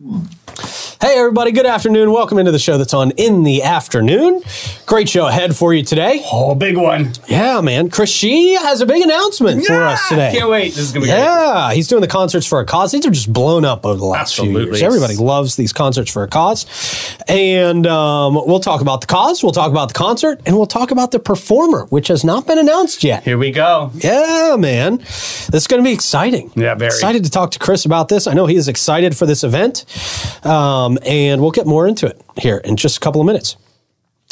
One. Hey, everybody, good afternoon. Welcome into the show that's on in the afternoon. Great show ahead for you today. Oh, big one. Yeah, man. Chris Shee has a big announcement for us today. Can't wait. This is going to be great. Yeah, he's doing the concerts for a cause. These are just blown up over the last few Absolutely. years. Everybody loves these concerts for a cause. And um, we'll talk about the cause, we'll talk about the concert, and we'll talk about the performer, which has not been announced yet. Here we go. Yeah, man. This is going to be exciting. Yeah, very. Excited to talk to Chris about this. I know he is excited for this event. Um, Um, and we'll get more into it here in just a couple of minutes.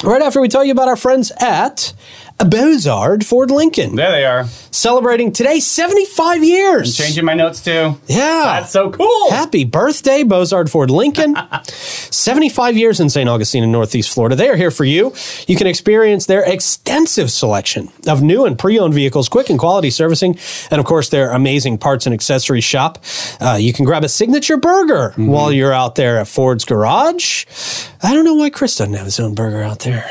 Right after we tell you about our friends at Bozard Ford Lincoln, There they are. celebrating today 75 years. Changing my notes too. Yeah. That's so cool. Happy birthday, Bozard Ford Lincoln. 75 years in St. Augustine in Northeast Florida. They are here for you. You can experience their extensive selection of new and pre owned vehicles, quick and quality servicing, and of course, their amazing parts and accessory shop. Uh, you can grab a signature burger while you're out there at Ford's Garage. I don't know why Chris doesn't have his own burger out there.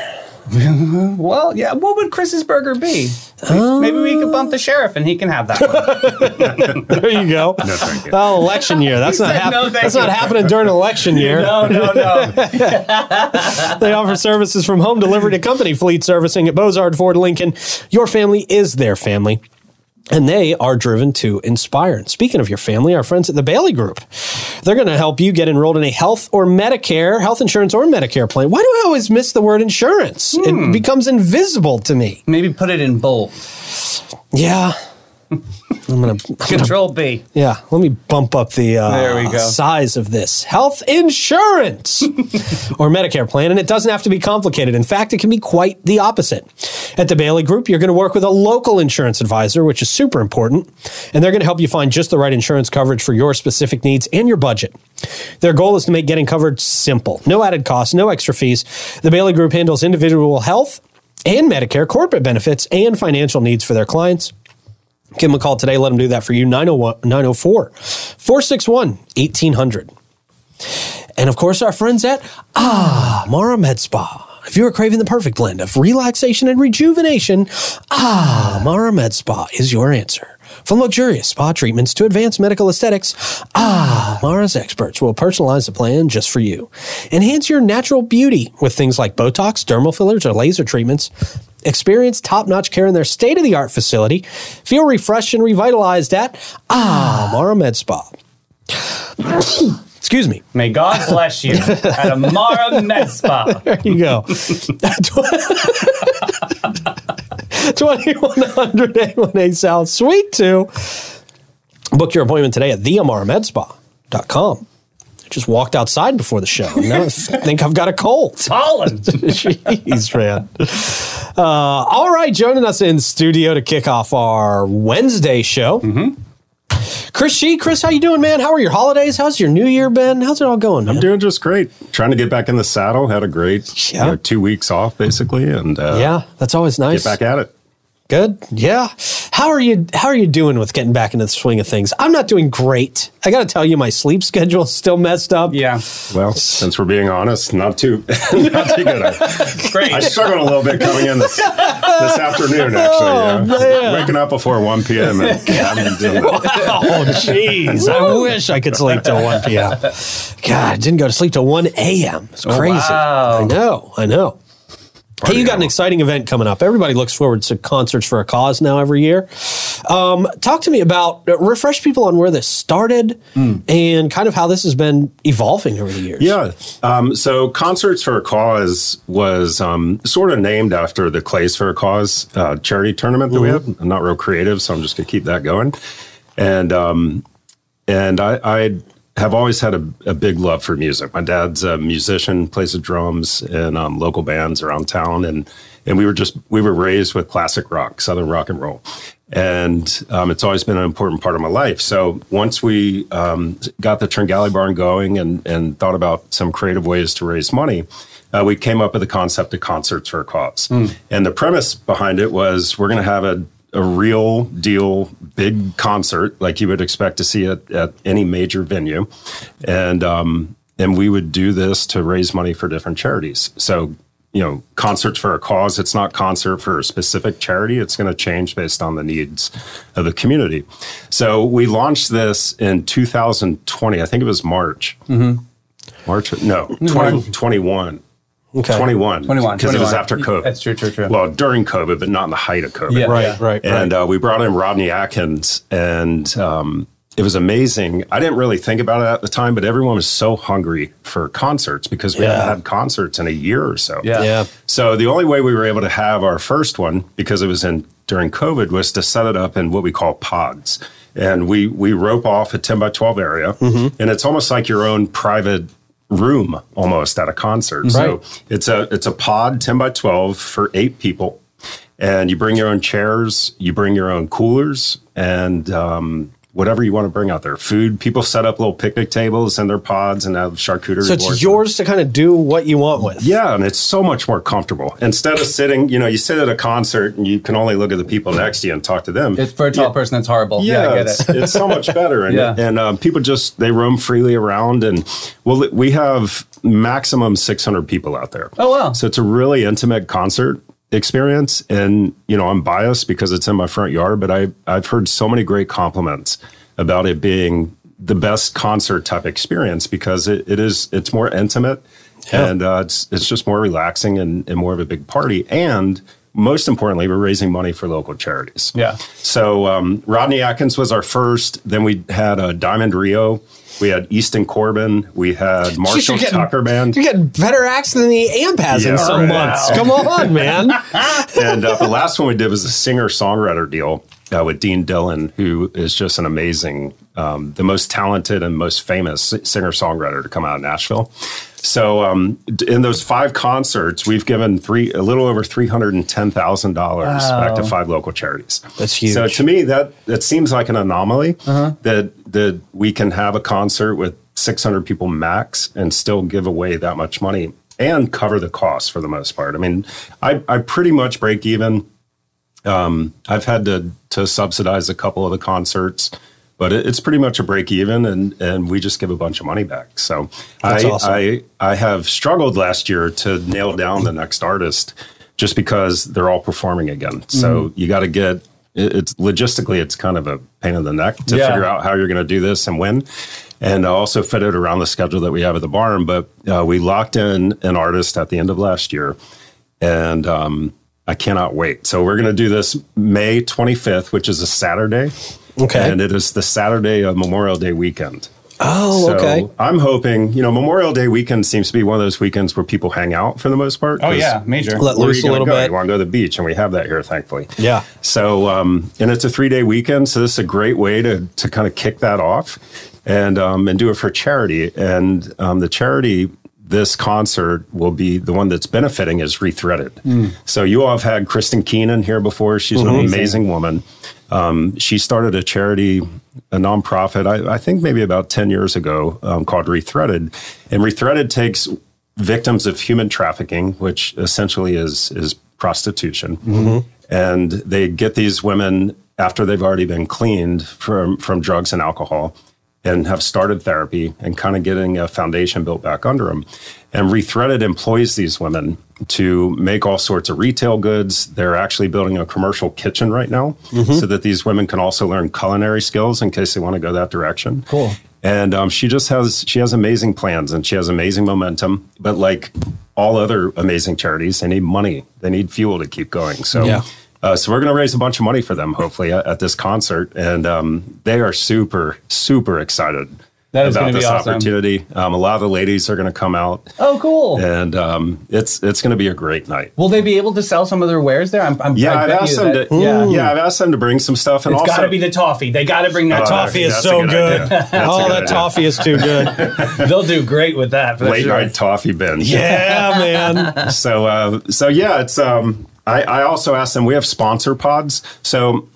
Well, yeah. What would Chris's burger be? Um, Maybe we could bump the sheriff and he can have that one. There you go. No, thank you. Oh, election year. That's not said hap- no, thank That's not happening during election year. no, no, no. They offer services from home delivery to company fleet servicing at Bozard Ford Lincoln. Your family is their family. And they are driven to inspire. And speaking of your family, our friends at the Bailey Group, they're going to help you get enrolled in a health or Medicare, health insurance or Medicare plan. Why do I always miss the word insurance? It hmm. becomes invisible to me. Maybe put it in bold. Yeah. I'm going to Control B. Yeah, let me bump up the uh, There we go. size of this health insurance or Medicare plan, and it doesn't have to be complicated. In fact, it can be quite the opposite. At the Bailey Group, you're going to work with a local insurance advisor, which is super important, and they're going to help you find just the right insurance coverage for your specific needs and your budget. Their goal is to make getting covered simple, no added costs, no extra fees. The Bailey Group handles individual health and Medicare, corporate benefits, and financial needs for their clients. Give them a call today. Let them do that for you. 901 904 461 1800. And of course, our friends at Ah Mara Med Spa. If you are craving the perfect blend of relaxation and rejuvenation, Ah Mara Med Spa is your answer. From luxurious spa treatments to advanced medical aesthetics, Ah Mara's experts will personalize the plan just for you. Enhance your natural beauty with things like Botox, dermal fillers, or laser treatments. Experience top notch care in their state of the art facility. Feel refreshed and revitalized at Ah Mara Med Spa. Excuse me. May God bless you at Amara Med Spa. There you go. 2100 A1A South, Suite 2. Book your appointment today at theamaramedspa.com. I just walked outside before the show. Now I think I've got a cold. Holland. Jeez, man. Uh, all right, joining us in studio to kick off our Wednesday show. Chris Shee. Chris, how you doing, man? How are your holidays? How's your New Year been? How's it all going, man? I'm doing just great. Trying to get back in the saddle. Had a great you know, two weeks off basically, and uh, yeah, that's always nice. get back at it. Good. Yeah. How are you how are you doing with getting back into the swing of things? I'm not doing great. I got to tell you my sleep schedule is still messed up. Yeah. Well, since we're being honest, not too not too good. I, Great. I struggled a little bit coming in this this afternoon. Actually, Oh, yeah. man. waking up before 1 p.m. and having to do it. Oh jeez. I wish I could sleep till 1 p.m. God, I didn't go to sleep till 1 a.m. It's oh, crazy. wow. I know. I know. Hey, you got an exciting event coming up. Everybody looks forward to concerts for a cause now every year. Um, talk to me about uh, refresh people on where this started and kind of how this has been evolving over the years. Yeah. Um, so Concerts for a Cause was um, sort of named after the Clays for a Cause uh, charity tournament that we have. I'm not real creative, so I'm just going to keep that going. And um, and I, I have always had a, a big love for music. My dad's a musician, plays the drums in um, local bands around town, and and we were just we were raised with classic rock, southern rock and roll, and um, it's always been an important part of my life. So once we um, got the Tringali Barn going and and thought about some creative ways to raise money. Uh, we came up with the concept of concerts for a cause, and the premise behind it was we're going to have a a real deal big concert like you would expect to see at, at any major venue and um, and we would do this to raise money for different charities so you know, concerts for a cause. It's not concert for a specific charity. It's going to change based on the needs of the community. So we launched this in 2020. I think it was March. Mm-hmm. March? No, 2021. Okay. 21. 21, Because it was after COVID. That's true, true, true. Well, during COVID, but not in the height of COVID. Yeah. Right, right, And uh, we brought in Rodney Atkins, and um, it was amazing. I didn't really think about it at the time, but everyone was so hungry for concerts because we Yeah. hadn't had concerts in a year or so. Yeah. Yeah. So the only way we were able to have our first one, because it was in during COVID, was to set it up in what we call pods. And we we rope off a 10 by 12 area, Mm-hmm. and it's almost like your own private room almost at a concert. So it's a it's a pod 10 by 12 for eight people. And you bring your own chairs, you bring your own coolers, and um, whatever you want to bring out there. Food. People set up little picnic tables in their pods and have charcuterie So boards. it's yours to kind of do what you want with. Yeah, and it's so much more comfortable. Instead of sitting, you know, you sit at a concert and you can only look at the people next to you and talk to them. It's for a tall person. It's horrible. Yeah, I get it's, it. it's so much better, and Yeah. and um, people just they roam freely around, and well, we have maximum six hundred people out there. Oh, wow. So it's a really intimate concert experience, and you know I'm biased because it's in my front yard, but I I've heard so many great compliments about it being the best concert type experience because it, it is it's more intimate Yeah. and uh, it's it's just more relaxing and, and more of a big party and most importantly we're raising money for local charities Yeah. so um, Rodney Atkins was our first. Then we had uh, Diamond Rio. We had Easton Corbin. We had Marshall getting- Tucker Band. You're getting better acts than the AMP has in some right. months. Come on, man. and uh, the last one we did was a singer songwriter deal uh, with Dean Dillon, who is just an amazing, um, the most talented and most famous singer songwriter to come out of Nashville. So um, in those five concerts, we've given three a little over three hundred and ten thousand dollars back to five local charities. That's huge. So to me, that that seems like an anomaly that that we can have a concert with six hundred people max and still give away that much money and cover the costs for the most part. I mean, I I pretty much break even. Um, I've had to to subsidize a couple of the concerts, but it, it's pretty much a break even, and and we just give a bunch of money back. So That's I awesome. I I have struggled last year to nail down the next artist, just because they're all performing again. So Mm-hmm. you got to get. it- It's logistically, it's kind of a pain in the neck to Yeah. figure out how you're going to do this and when, and also fit it around the schedule that we have at the barn. But uh, we locked in an artist at the end of last year, and um, I cannot wait. So we're going to do this May 25th, which is a Saturday. Okay. And it is the Saturday of Memorial Day weekend. Oh, So okay. I'm hoping, you know, Memorial Day weekend seems to be one of those weekends where people hang out for the most part. Oh, yeah, major. Let loose you a little go? bit. You want to go to the beach, and we have that here, thankfully. Yeah. So, um, and it's a three day weekend, so this is a great way to to kind of kick that off, and um, and do it for charity. And um, the charity this concert will be the one that's benefiting is Rethreaded. So you all have had Kristen Keenan here before. She's an amazing woman. Um, she started a charity, a nonprofit, I, I think maybe about 10 years ago, um, called Rethreaded. And Rethreaded takes victims of human trafficking, which essentially is, is prostitution. And they get these women after they've already been cleaned from, from drugs and alcohol and have started therapy and kind of getting a foundation built back under them. And Rethreaded employs these women to make all sorts of retail goods. They're actually building a commercial kitchen right now so that these women can also learn culinary skills in case they want to go that direction. Cool. And um, she just has she has amazing plans and she has amazing momentum. But like all other amazing charities, they need money. They need fuel to keep going. So Yeah. Uh, so we're going to raise a bunch of money for them, hopefully, at, at this concert, and um, they are super, super excited That is about gonna be this awesome. opportunity. Um, a lot of the ladies are going to come out, Oh, cool. and um, it's it's going to be a great night. Will they be able to sell some of their wares there? I'm, I'm Yeah, I I've asked them that- to. Yeah, Yeah, I've asked them to bring some stuff, and It's also got to be the toffee. They got to bring that Oh, toffee. Is so good good. idea. That's a Oh, that idea. toffee is too good. They'll do great with that. Late sure. night toffee binge. Yeah, man. so uh, so yeah, it's um I, I also asked them, we have sponsor pods. So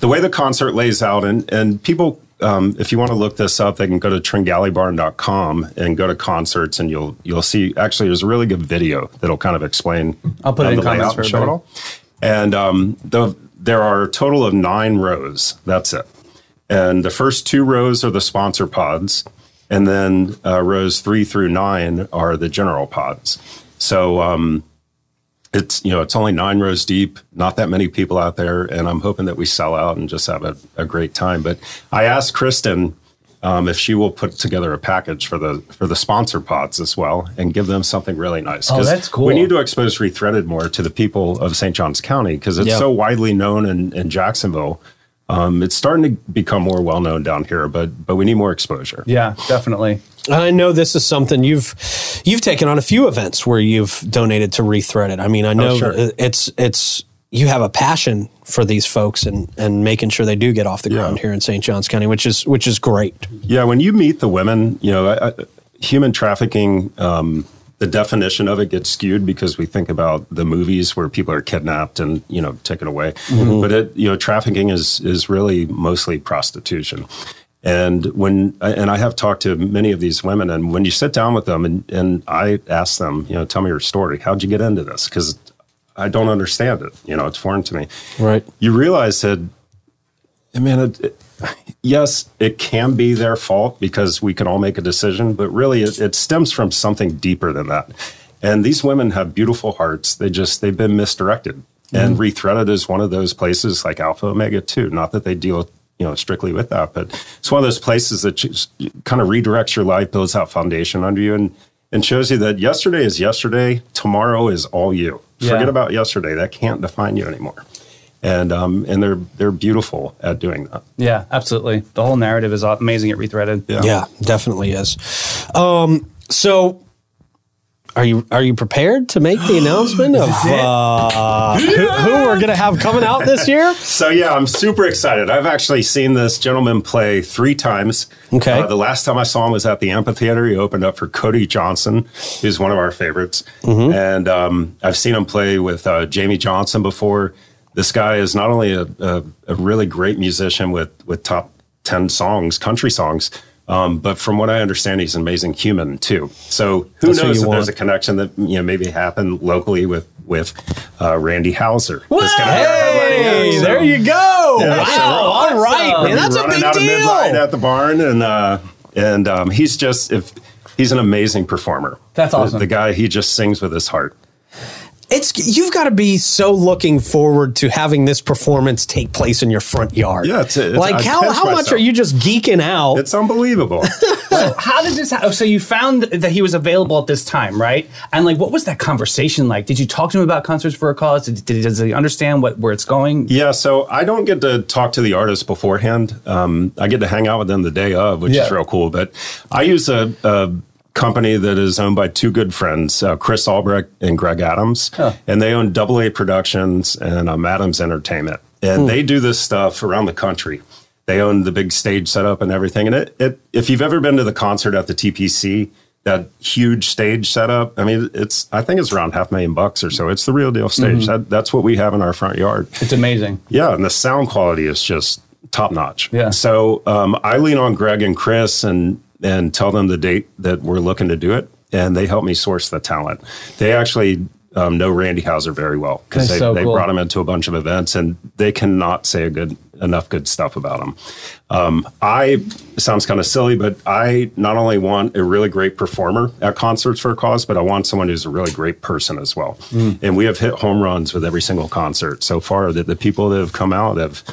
the way the concert lays out and and people um, if you want to look this up, they can go to tringalibarn.com and go to concerts and you'll you'll see actually there's a really good video that'll kind of explain I'll put it in the comments for and show it all. And um, the there are a total of nine rows. That's it. And the first two rows are the sponsor pods, and then uh, rows three through nine are the general pods. So um, it's you know it's only nine rows deep not that many people out there and i'm hoping that we sell out and just have a, a great time but i asked kristen um, if she will put together a package for the for the sponsor pods as well and give them something really nice. Oh, that's cool. We need to expose Rethreaded more to the people of St. Johns County because it's Yep. so widely known in, in Jacksonville. Um, it's starting to become more well known down here, but but we need more exposure. Yeah, definitely. I know this is something you've you've taken on a few events where you've donated to Rethreaded. I mean, I know sure. it's it's you have a passion for these folks and and making sure they do get off the ground here in St. Johns County, which is which is great. Yeah, when you meet the women, you know, I, I, human trafficking, um, the definition of it gets skewed because we think about the movies where people are kidnapped and you know taken away, but it, you know, trafficking is is really mostly prostitution. And when and I have talked to many of these women, and when you sit down with them and, and I ask them, you know, tell me your story. How'd you get into this? Because I don't understand it. You know, it's foreign to me. Right. You realize that I mean, it, it, yes, it can be their fault because we can all make a decision, but really it, it stems from something deeper than that. And these women have beautiful hearts. They just, they've been misdirected. And mm-hmm. Rethreaded is one of those places like Alpha Omega too. Not that they deal, you know, strictly with that, but it's one of those places that just kind of redirects your life, builds that foundation under you, and and shows you that yesterday is yesterday, tomorrow is all you. Yeah. Forget about yesterday. That can't define you anymore. And um, and they're they're beautiful at doing that. Yeah, absolutely. The whole narrative is amazing at Rethreaded. Yeah. Yeah, definitely is. Um, so, are you are you prepared to make the announcement of uh, who, who we're going to have coming out this year? So yeah, I'm super excited. I've actually seen this gentleman play three times. Okay. Uh, the last time I saw him was at the amphitheater. He opened up for Cody Johnson, who's one of our favorites, and um, I've seen him play with uh, Jamey Johnson before. This guy is not only a, a, a really great musician with with top ten songs, country songs. Um, but from what I understand, he's an amazing human too. So who That's knows you if there's a connection that you know maybe happened locally with with uh, Randy Houser. That's gonna be our headlining act. Hey, So- there you go! Yeah, wow, so- all right, man, that's a big out of midnight deal. at the barn, and uh, and um, he's just if he's an amazing performer. That's The- awesome. The, guy he just sings with his heart. It's you've got to be so looking forward to having this performance take place in your front yard. Yeah, it's- it's- like I how how much myself. are you just geeking out? It's unbelievable. So how did this? Ha- so you found that he was available at this time, right? And like, what was that conversation like? Did you talk to him about concerts for a cause? Did, did does he understand what where it's going? yeah, so I don't get to talk to the artist beforehand. Um, I get to hang out with them the day of, which is real cool. But I use a, a company that is owned by two good friends, uh, Chris Albrecht and Greg Adams, and they own Double A Productions and um, Adams Entertainment, and they do this stuff around the country. They own the big stage setup and everything. And it, it, if you've ever been to the concert at the TPC, that huge stage setup, I mean, it's I think it's around half a million bucks or so. It's the real deal stage. That, that's what we have in our front yard. It's amazing. Yeah, and the sound quality is just top notch. Yeah. So um, I lean on Greg and Chris and and tell them the date that we're looking to do it, and they help me source the talent. They actually um, know Randy Houser very well because they, so they cool. brought him into a bunch of events, and they cannot say a good enough good stuff about him. Um, I sounds kind of silly, but I not only want a really great performer at concerts for a cause, but I want someone who's a really great person as well. Mm. And we have hit home runs with every single concert so far. That the people that have come out have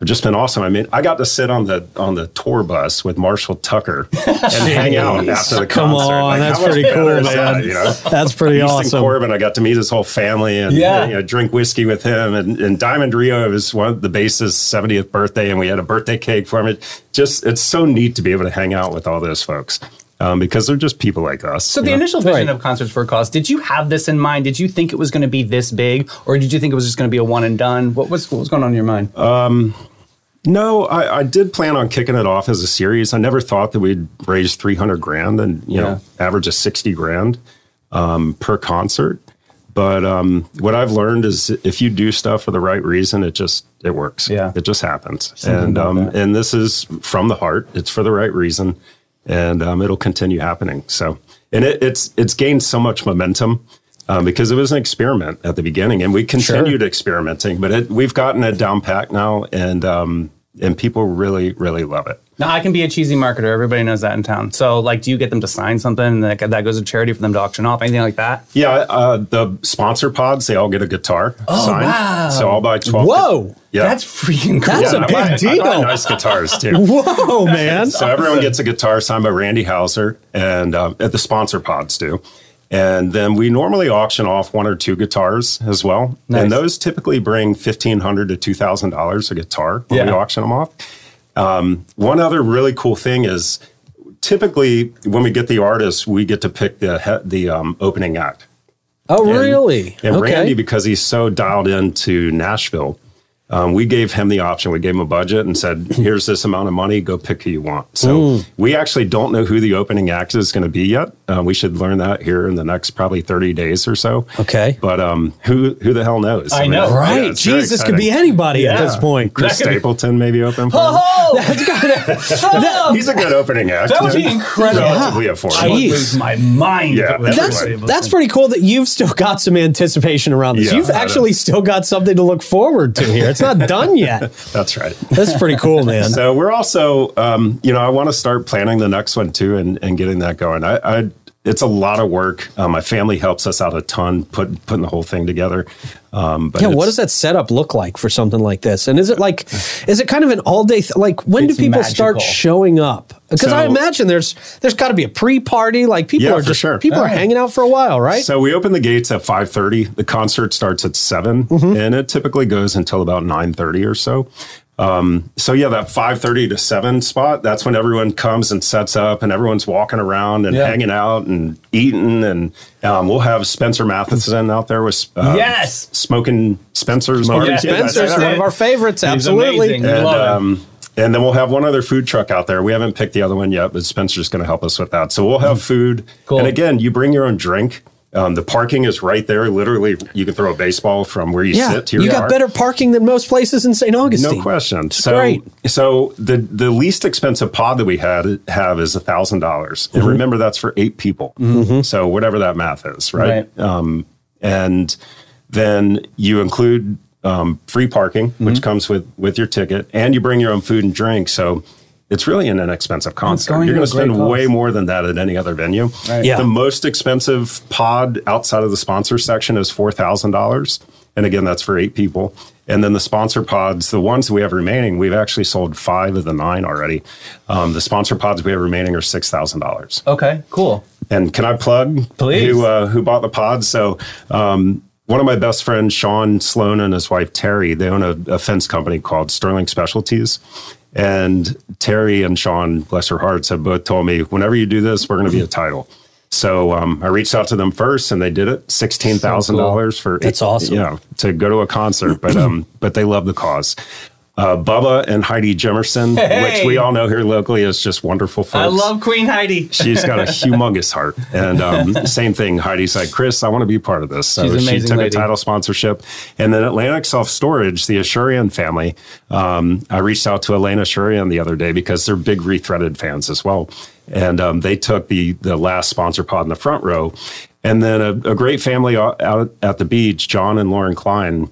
have just been awesome. I mean, I got to sit on the on the tour bus with Marshall Tucker and hang out after the Come concert. on, Like, that's pretty cool, is that, man. you know? That's pretty Easton awesome. Corbin, I got to meet his whole family and Yeah. you know, drink whiskey with him. And, and Diamond Rio, it was one of the bassist's 70th birthday, and we had a birthday cake for him. It just it's so neat to be able to hang out with all those folks um, because they're just people like us. So the know? initial vision Right. of concerts for a cause, did you have this in mind? Did you think it was going to be this big, or did you think it was just going to be a one and done? What was what was going on in your mind? No, I, I did plan on kicking it off as a series. I never thought that we'd raise 300 grand and, you know, average of 60 grand um, per concert. But um, what I've learned is if you do stuff for the right reason, it just, it works. Yeah. It just happens. Something and, um, that. and this is from the heart. It's for the right reason and um, it'll continue happening. So, and it, it's, it's gained so much momentum. Um, because it was an experiment at the beginning, and we continued experimenting, but it, we've gotten it down pat now, and um, and people really, really love it. Now I can be a cheesy marketer. Everybody knows that in town. So, like, do you get them to sign something and that, that goes to charity for them to auction off? Anything like that? Yeah, uh, the sponsor pods, they all get a guitar signed. wow. So I'll buy 12. Whoa. Yeah. That's freaking cool. That's a big buy- I buy deal. nice guitars too. Whoa, man. So everyone gets a guitar signed by Randy Houser, and um, at the sponsor pods do. And then we normally auction off one or two guitars as well, Nice. and those typically bring 1,500 to two thousand dollars a guitar when we auction them off. Um, one other really cool thing is typically when we get the artist, we get to pick the the um, opening act. Oh, really? And okay. Randy, because he's so dialed into Nashville, um, we gave him the option. We gave him a budget and said, "Here's this amount of money. Go pick who you want." So Hmm. we actually don't know who the opening act is going to be yet. Uh, we should learn that here in the next probably 30 days or so. Okay. But um, who who the hell knows? I know, yeah, right. it's very Jeez, this could be exciting. anybody at this point. Chris That could be- Stapleton maybe open for him. Oh, He's a good opening act. That would be incredible. Relatively I affordable. would Jeez. lose my mind. Yeah, if it was that's- That's pretty cool that you've still got some anticipation around this. Yeah, you've I know. actually still got something to look forward to here. It's not done yet. That's right. That's pretty cool, man. So we're also, um, you know, I want to start planning the next one too, and, and getting that going. I, I it's a lot of work. Um, my family helps us out a ton, put, putting the whole thing together. Um, but Yeah, what does that setup look like for something like this? And is it like, is it kind of an all day? Th- like, when do people start showing up? Because I imagine there's there's got to be a pre party. Like people Yeah, are just sure. people are hanging out for a while, right? So we open the gates at five thirty. The concert starts at 7 Mm-hmm. and it typically goes until about nine thirty or so. Um, so yeah, that five thirty to seven spot. That's when everyone comes and sets up, and everyone's walking around and Yeah. hanging out and eating. And um, we'll have Spencer Matheson out there with uh, Yes. smoking Spencer's Smoking barbecue. Spencer's one of our favorites. Absolutely. and, love um, and then we'll have one other food truck out there. We haven't picked the other one yet, but Spencer's going to help us with that. So we'll have food. Cool. And again, you bring your own drink. Um, the parking is right there. Literally, you can throw a baseball from where you Yeah, sit to your you car. got better parking than most places in St. Augustine. No question. So, great. so the the least expensive pod that we had have is a thousand dollars, Mm-hmm. and remember that's for eight people. So whatever that math is, right? Right. Um, and then you include um, free parking, Mm-hmm. which comes with with your ticket, and you bring your own food and drink. So. It's really an inexpensive concert. going You're going to spend cause. way more than that at any other venue. Right. Yeah. The most expensive pod outside of the sponsor section is four thousand dollars, and again, that's for eight people. And then the sponsor pods, the ones we have remaining, we've actually sold five of the nine already. Um, the sponsor pods we have remaining are six thousand dollars. Okay, cool. And can I plug Please. who uh, who bought the pods? So. Um, one of my best friends, Sean Sloan, and his wife Terry, they own a, a fence company called Sterling Specialties. And Terry and Sean, bless their hearts, have both told me, whenever you do this, we're going to be a title. So um, I reached out to them first, and they did it. Sixteen thousand dollars for That's awesome. Yeah, to go to a concert, but um, but they love the cause. Uh, Bubba and Heidi Jimerson, Hey. which we all know here locally is just wonderful folks I love Queen Heidi. she's got a humongous heart. And um, same thing, Heidi's like, Chris, I want to be part of this. So She's she took lady. a title sponsorship. And then Atlantic Self Storage, the Ashurian family, um, I reached out to Elena Ashurian the other day because they're big rethreaded fans as well. And um, they took the, the last sponsor pod in the front row. And then a, a great family out out at the beach, John and Lauren Klein,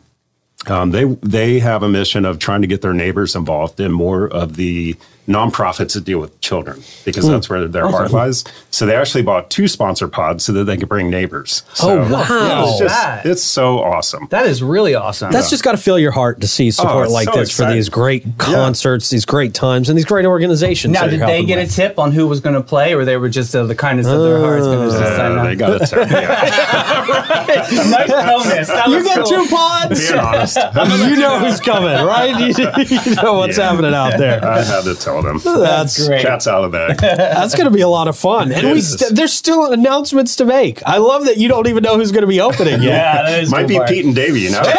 um, they they have a mission of trying to get their neighbors involved in more of the nonprofits that deal with children because Hmm. that's where their heart lies. So they actually bought two sponsor pods so that they could bring neighbors. So, Oh, wow. yeah, it's just That- it's so awesome. That is really awesome. That's just got to fill your heart to see support Oh, like so this for these great concerts, these great times, and these great organizations. now, did they helping get a tip on who was going to play, or they were just uh, the kindness of their hearts going to just sign Uh, on? they got it. Yeah, nice bonus. That You was get cool. two pods. being honest, you know who's coming, right? You, you know what's Yeah. happening out there. I had to tell them. That's great. Cat's out of the bag. That's going to be a lot of fun, and we st- there's still announcements to make. I love that you don't even know who's going to be opening yet. Yeah, that is Might cool be part. Pete and Davey, you know.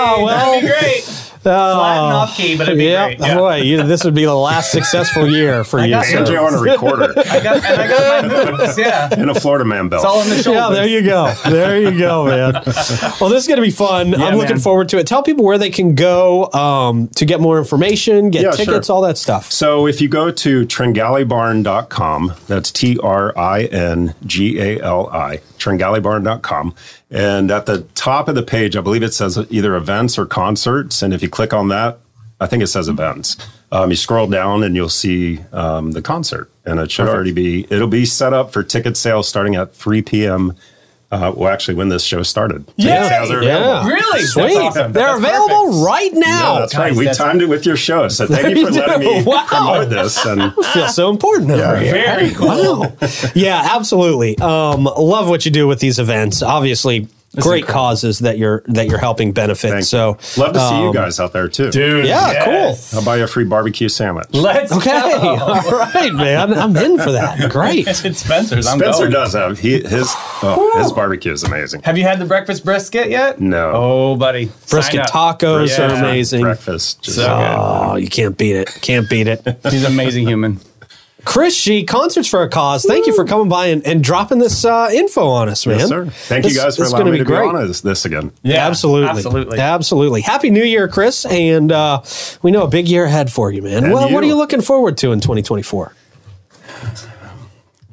Ah, well, That'd be great. Flat and off key, but it'd be yeah, great. Yeah. boy, you, this would be the last successful year for you. got. Banjo on a recorder I got, and I got my moves. Yeah, and a Florida man belt. it's all on the shoulders. Yeah, there you go. There you go, man. Well, this is going to be fun. I'm looking man. forward to it. Tell people where they can go um, to get more information, get Yeah, tickets, sure. all that stuff. So if you go to tringalibarn.com, that's T R I N G A L I, tringalibarn.com. And at the top of the page, I believe it says either events or concerts. And if you click on that, I think it says events. um, you scroll down and you'll see um, the concert, and it should already be. It'll be set up for ticket sales starting at 3 p.m. Uh, well, actually, when this show started, Yay! Ticket sales are available. Yeah. Really? Sweet. That's awesome. They're That's available perfect. right now. Yeah, that's right. We that's- timed it with your show, so thank you for letting me Wow. promote this. And I feel so important over here. Very cool. Wow. yeah, absolutely. Um, love what you do with these events. Obviously, great incredible. causes that you're that you're helping benefit. thank so you. love to see you um, guys out there too. Dude. Yeah, yes. I'll buy you a free barbecue sandwich. Let's Okay, go. all right, man. I'm in for that. Great. It's Spencer's. I'm Spencer going. does have he, his oh, his barbecue is amazing. Have you had the breakfast brisket yet? No. Oh, buddy. Brisket Sign up. tacos are amazing. Breakfast, just So Oh, you can't beat it. Can't beat it. He's an amazing human. Chris G, Concerts for a Cause. Thank you for coming by and, and dropping this uh, info on us, man. Yes, sir. Thank This- you guys for this allowing gonna me be to be great. on this, this again. Yeah, absolutely, absolutely. absolutely. Happy New Year, Chris, and uh, we know a big year ahead for you, man. And Well, what are you. you looking forward to in 2024?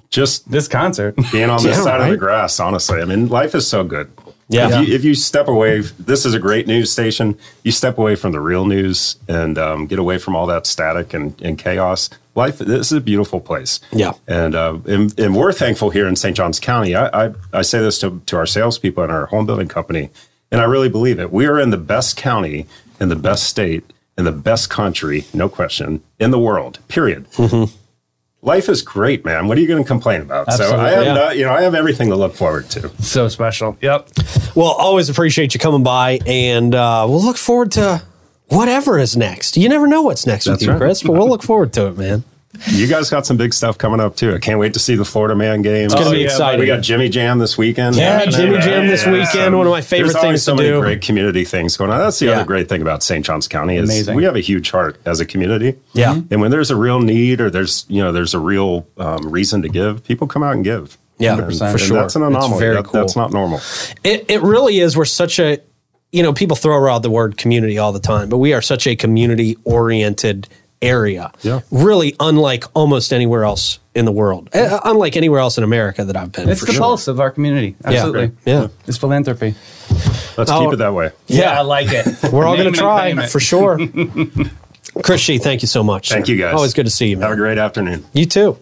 Just This concert. being on this Yeah, side of the grass, honestly. I mean, life is so good. Yeah. If you, if you step away, this is a great news station. You step away from the real news and um, get away from all that static and, and chaos. Life, this is a beautiful place. Yeah. And, uh, and, and we're thankful here in St. Johns County. I, I, I say this to, to our salespeople and our home building company, and I really believe it. We are in the best county, in the best state, in the best country, no question, in the world, period. Life is great, man. What are you going to complain about? so I have, yeah. no- you know, I have everything to look forward to. So special. Yep. Well, always appreciate you coming by, and uh, we'll look forward to whatever is next. You never know what's next with you, right. Chris, but we'll look forward to it, man. You guys got some big stuff coming up too. I can't wait to see the Florida Man game. It's gonna be yeah, exciting. We got Jimmy Jam this weekend. Yeah, Jimmy Jam this Yeah. weekend. One of my favorite things so to many do. great community things going on. That's the Yeah. other great thing about St. Johns County is Amazing. we have a huge heart as a community. Yeah. and when there's a real need or there's you know there's a real um, reason to give, people come out and give. Yeah, And- 100%. and for sure. That's an It's anomaly. very That- cool. That's not normal. It, it really is. We're such a, you know, people throw around the word community all the time, but we are such a community oriented area. Yeah. Really unlike almost anywhere else in the world, Uh, unlike anywhere else in America that I've been. It's for the sure. pulse of our community. Absolutely. Yeah. It's philanthropy. Let's Oh. keep it that way. Yeah, I like it. We're all going to try for sure. Chris Shee, thank you so much. Thank sir. you guys. Always good to see you, man. Have a great afternoon. You too.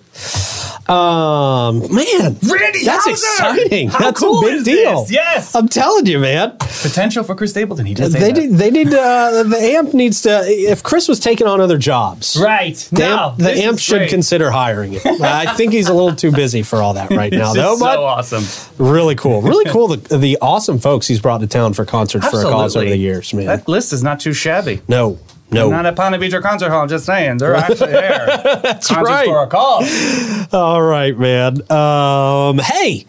Um, man, Randy that's Houser! exciting. How that's cool a big deal. this? Yes. I'm telling you, man. Potential for Chris Stapleton. He does They need, they need uh, the amp needs to. If Chris was taking on other jobs, Right. the no, amp, the amp should great. consider hiring it. I think he's a little too busy for all that right now, though. But so awesome. really cool, really cool. The, the awesome folks he's brought to town for concerts for a cause over the years, man. That list is not too shabby. no, no. Not at Ponte Vedra Concert Hall. I'm just saying they're actually there. That's Concerts right. for a cause. all right, man. Um, hey,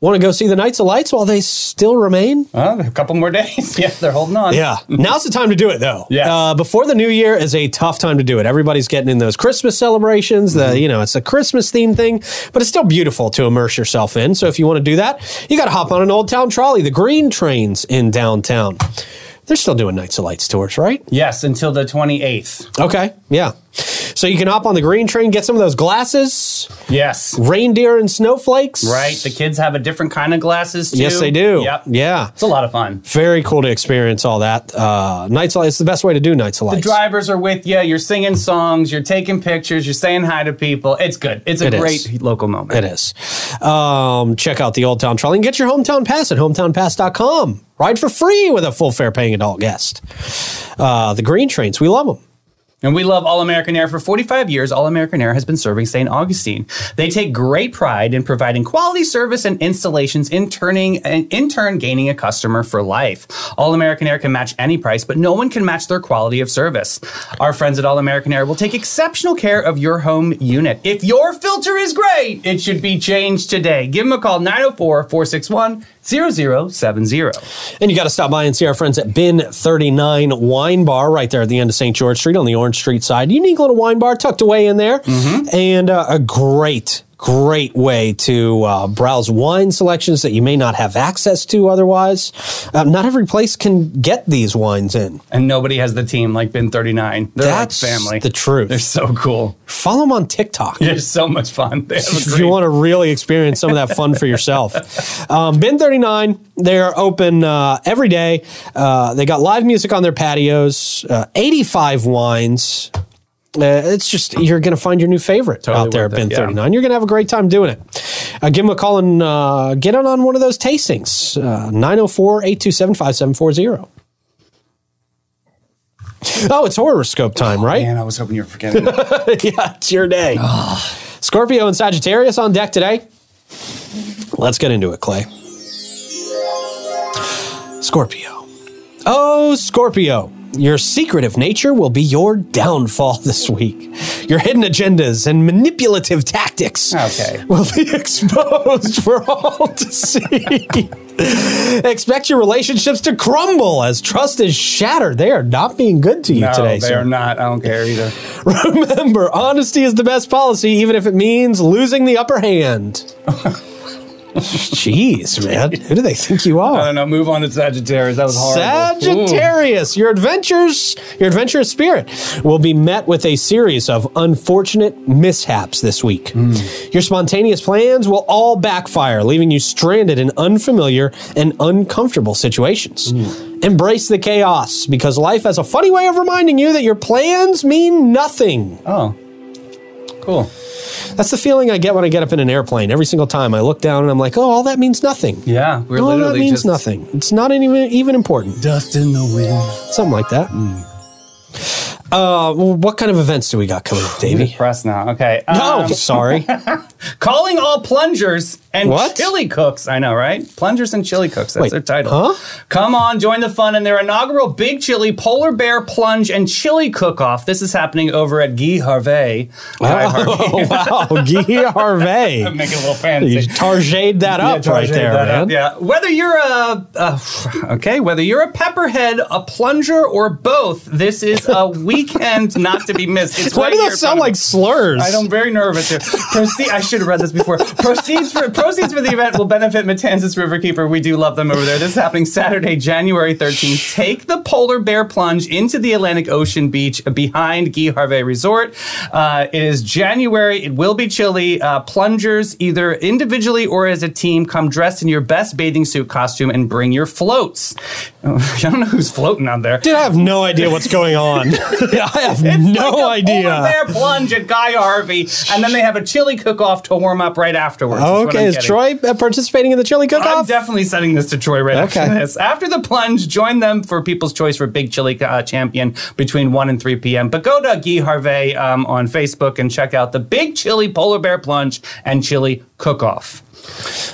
want to go see the Nights of Lights while they still remain? Well, a couple more days. yeah, they're holding on. Yeah. Now's the time to do it, though. Yes. Uh, before the new year is a tough time to do it. Everybody's getting in those Christmas celebrations. The you know it's a Christmas theme thing, but it's still beautiful to immerse yourself in. So if you want to do that, you got to hop on an old town trolley. The green trains in downtown. They're still doing Nights of Lights tours, right? Yes, until the 28th. Okay. Yeah. So you can hop on the green train, get some of those glasses, Yes. reindeer and snowflakes. Right. The kids have a different kind of glasses too. Yes, they do. Yep. Yeah. It's a lot of fun. Very cool to experience all that. Uh, Nights of Lights. It's the best way to do Nights of Lights. The drivers are with you. You're singing songs. You're taking pictures. You're saying hi to people. It's good. It's a It is. great local moment. It is. Um, check out the Old Town Trolley and get your hometown pass at hometownpass.com. Ride for free with a full fare paying adult guest. Uh, the green trains, we love them. And we love All American Air. For 45 years, All American Air has been serving St. Augustine. They take great pride in providing quality service and installations, in turning in turn gaining a customer for life. All American Air can match any price, but no one can match their quality of service. Our friends at All American Air will take exceptional care of your home unit. If your filter is great, it should be changed today. Give them a call 904 461 0070. And you got to stop by and see our friends at Bin 39 Wine Bar right there at the end of St. George Street on the Orange Street side. Unique little wine bar tucked away in there. And uh, a great, Great way to uh, browse wine selections that you may not have access to otherwise. Uh, not every place can get these wines in. And nobody has the team like Bin 39. They're That's like family. the truth. They're so cool. Follow them on TikTok. They're so much fun. They if you want to really experience some of that fun for yourself. Um, Bin 39, they're open uh, every day. Uh, they got live music on their patios, uh, 85 wines. Uh, it's just, you're going to find your new favorite Totally out there at worth it, Bin yeah. 39. You're going to have a great time doing it. Uh, give them a call and uh, get in on one of those tastings. Uh, 904 827 5740. Oh, it's horoscope time, right? Man, I was hoping you were forgetting. yeah, it's your day. Scorpio and Sagittarius on deck today. Let's get into it, Clay. Scorpio. Oh, Scorpio. Your secretive nature will be your downfall this week. Your hidden agendas and manipulative tactics Okay. will be exposed for all to see. Expect your relationships to crumble as trust is shattered. They are not being good to you no, today, they sir. are not. I don't care either. Remember, honesty is the best policy, even if it means losing the upper hand. Jeez, man. Who do they think you are? I don't know. Move on to Sagittarius. That was horrible. Ooh. Sagittarius, your adventures, your adventurous spirit will be met with a series of unfortunate mishaps this week. Hmm. Your spontaneous plans will all backfire, leaving you stranded in unfamiliar and uncomfortable situations. Hmm. Embrace the chaos because life has a funny way of reminding you that your plans mean nothing. Oh, cool. That's the feeling I get when I get up in an airplane. Every single time I look down and I'm like, oh, all that means nothing. Yeah, we're all that means just nothing. It's not even even important. dust in the wind. Something like that. Mm. Uh, well, what kind of events do we got coming up, Davey? Press now. Okay. Oh, Um, sorry. calling all plungers and What? chili cooks. I know, right? Plungers and chili cooks. That's Wait, their title. huh? Come on, join the fun in their inaugural Big Chili Polar Bear Plunge and Chili Cook-Off. This is happening over at Guy Harvey. Guy Harvey. Oh, wow. Guy Harvey. Make it a little You fancy. targeted that up Yeah, right there, man. up, yeah. Whether you're a, uh, okay, whether you're a pepperhead, a plunger, or both, this is a weekend not to be missed. It's Why right do those sound like slurs? I am very nervous here. Proceed. I should have read this before. Proceeds for proceeds for the event will benefit Matanzas Riverkeeper. We do love them over there. This is happening Saturday, January 13th. Take the polar bear plunge into the Atlantic Ocean beach behind Guy Harvey Resort. Uh, it is January. It will be chilly. Uh, plungers, either individually or as a team, come dressed in your best bathing suit costume and bring your floats. I don't know who's floating out there. Dude, I have no idea what's going on. I have It's no like a idea. Polar bear plunge at Guy Harvey, and then they have a chili cook-off to warm up right afterwards. Okay, I'm is. Troy uh, participating in the chili cook-off? I'm definitely sending this to Troy right Okay. after this. After the plunge, join them for People's Choice for Big Chili uh, Champion between 1 and 3 p.m. But go to Guy Harvey um, on Facebook and check out the Big Chili Polar Bear Plunge and Chili Cook-Off.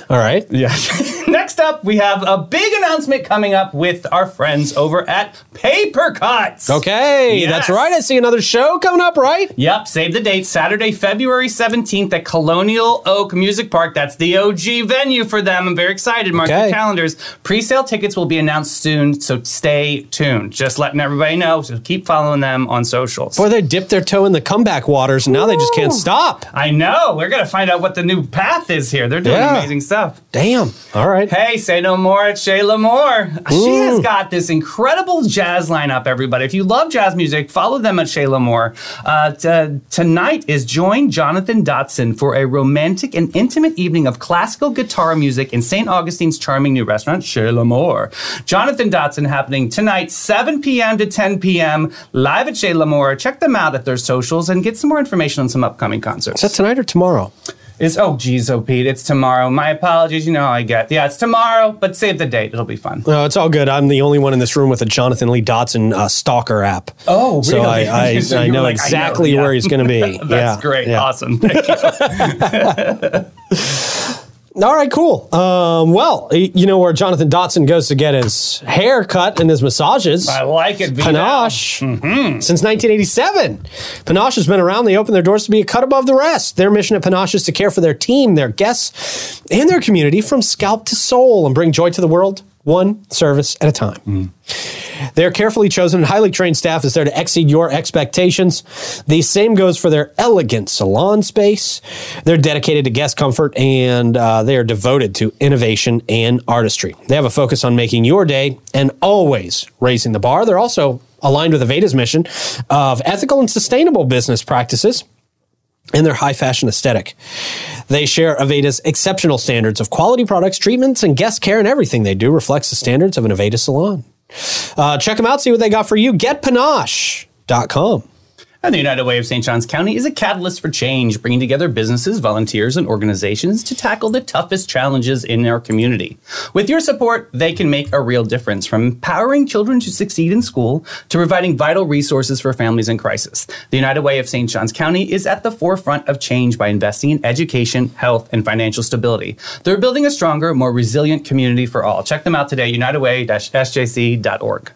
All right. Yeah. Next up, we have a big announcement coming up with our friends over at Paper Cuts. Okay, Yes. that's right. I see another show coming up, right? Yep, save the date. Saturday, February 17th at Colonial Oak Music Park. That's the OG venue for them. I'm very excited. Mark Okay. your calendars. Pre-sale tickets will be announced soon, so stay tuned. Just letting everybody know. So keep following them on socials. Boy, they dipped their toe in the comeback waters, and now they just can't stop. I know. We're going to find out what the new path is here. They're doing Yeah. amazing stuff. Damn. All right. Hey, say no more at Shayla Moore. She has got this incredible jazz lineup, everybody. If you love jazz music, follow them at Shayla Moore. Uh, t- tonight is join Jonathan Dotson for a romantic and intimate evening of classical guitar music in St. Augustine's charming new restaurant, Shayla Moore. Jonathan Dotson happening tonight, 7 p.m. to 10 p.m. live at Shayla Moore. Check them out at their socials and get some more information on some upcoming concerts. Is that tonight or tomorrow? It's oh geez, oh Pete, it's tomorrow. My apologies. You know how I get. Yeah, it's tomorrow, but save the date. It'll be fun. No, it's all good. I'm the only one in this room with a Jonathan Lee Dotson uh, stalker app. Oh, So I. I, So I know like, I know, exactly yeah. where he's going to be. That's yeah, great. yeah. Awesome. Thank you. All right, cool. Um, well, you know where Jonathan Dotson goes to get his hair cut and his massages. I like it. V Panache Mm-hmm. since 1987. Panache has been around. They open their doors to be a cut above the rest. Their mission at Panache is to care for their team, their guests, and their community from scalp to soul and bring joy to the world, one service at a time. Mm. Their carefully chosen and highly trained staff is there to exceed your expectations. The same goes for their elegant salon space. They're dedicated to guest comfort and uh, they are devoted to innovation and artistry. They have a focus on making your day and always raising the bar. They're also aligned with Aveda's mission of ethical and sustainable business practices and their high fashion aesthetic. They share Aveda's exceptional standards of quality products, treatments, and guest care, and everything they do reflects the standards of an Aveda salon. Uh, check them out, see what they got for you. GetPanache.com. And the United Way of St. Johns County is a catalyst for change, bringing together businesses, volunteers, and organizations to tackle the toughest challenges in our community. With your support, they can make a real difference from empowering children to succeed in school to providing vital resources for families in crisis. The United Way of St. Johns County is at the forefront of change by investing in education, health, and financial stability. They're building a stronger, more resilient community for all. Check them out today, unitedway-sjc.org.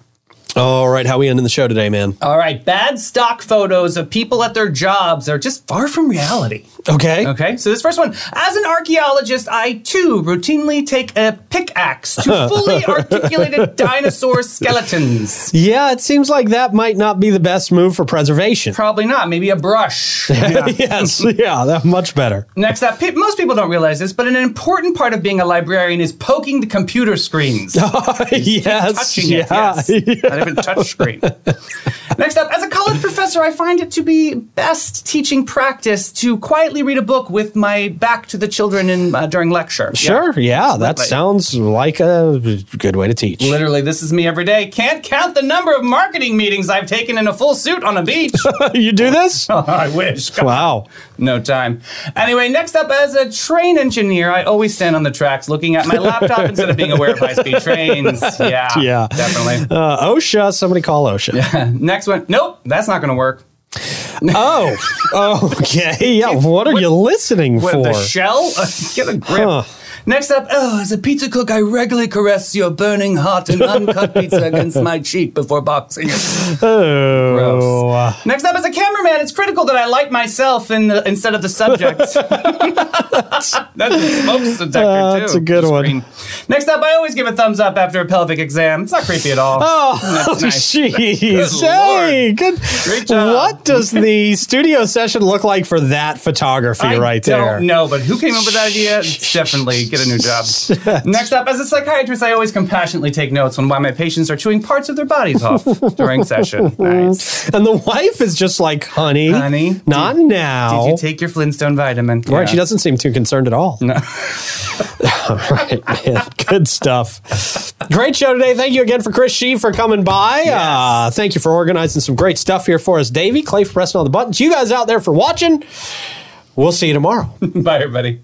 All right, how we ending the show today, man? All right, bad stock photos of people at their jobs are just far from reality. Okay. Okay, so this first one. As an archaeologist, I too routinely take a pickaxe to fully articulated dinosaur skeletons. Yeah, it seems like that might not be the best move for preservation. Probably not, maybe a brush. yes, yeah, that much better. Next up, pe- most people don't realize this, but an important part of being a librarian is poking the computer screens. yes, touching yeah. it, yes. Not even touch screen. Next up, as a college professor, I find it to be best teaching practice to quietly read a book with my back to the children in, uh, during lecture. Sure, yeah, that Like- sounds like a good way to teach. Literally, this is me every day. Can't count the number of marketing meetings I've taken in a full suit on a beach. you do this? I wish. Come on. No time. Anyway, next up, as a train engineer, I always stand on the tracks looking at my laptop instead of being aware of high speed trains. Yeah. Yeah. Definitely. Uh, OSHA, somebody call OSHA. Next one. Nope, that's not going to work. oh, okay. Yeah, what are you listening What, for? the shell? Get a grip. Huh. Next up, oh, as a pizza cook, I regularly caress your burning hot and uncut pizza against my cheek before boxing it. oh, Gross. Next up, as a cameraman, it's critical that I light myself in the, instead of the subject. That's a smoke detector, Uh, too. that's a good one. Next up, I always give a thumbs up after a pelvic exam. It's not creepy at all. Oh, That's nice. Good hey, good. Great job. What does the studio session look like for that photography I right don't there? know, but who came up with that idea? Definitely get a new job. Next up, as a psychiatrist, I always compassionately take notes on why my patients are chewing parts of their bodies off during session. Nice. And the wife is just like, honey, Honey, not now. Did you take your Flintstone vitamin? Right, Yeah. she doesn't seem too concerned at all. No. All right, man. Good stuff. Great show today. Thank you again for Chris Shee for coming by. Uh, thank you for organizing some great stuff here for us, Davey. Clay for pressing all the buttons. You guys out there for watching. We'll see you tomorrow. Bye, everybody.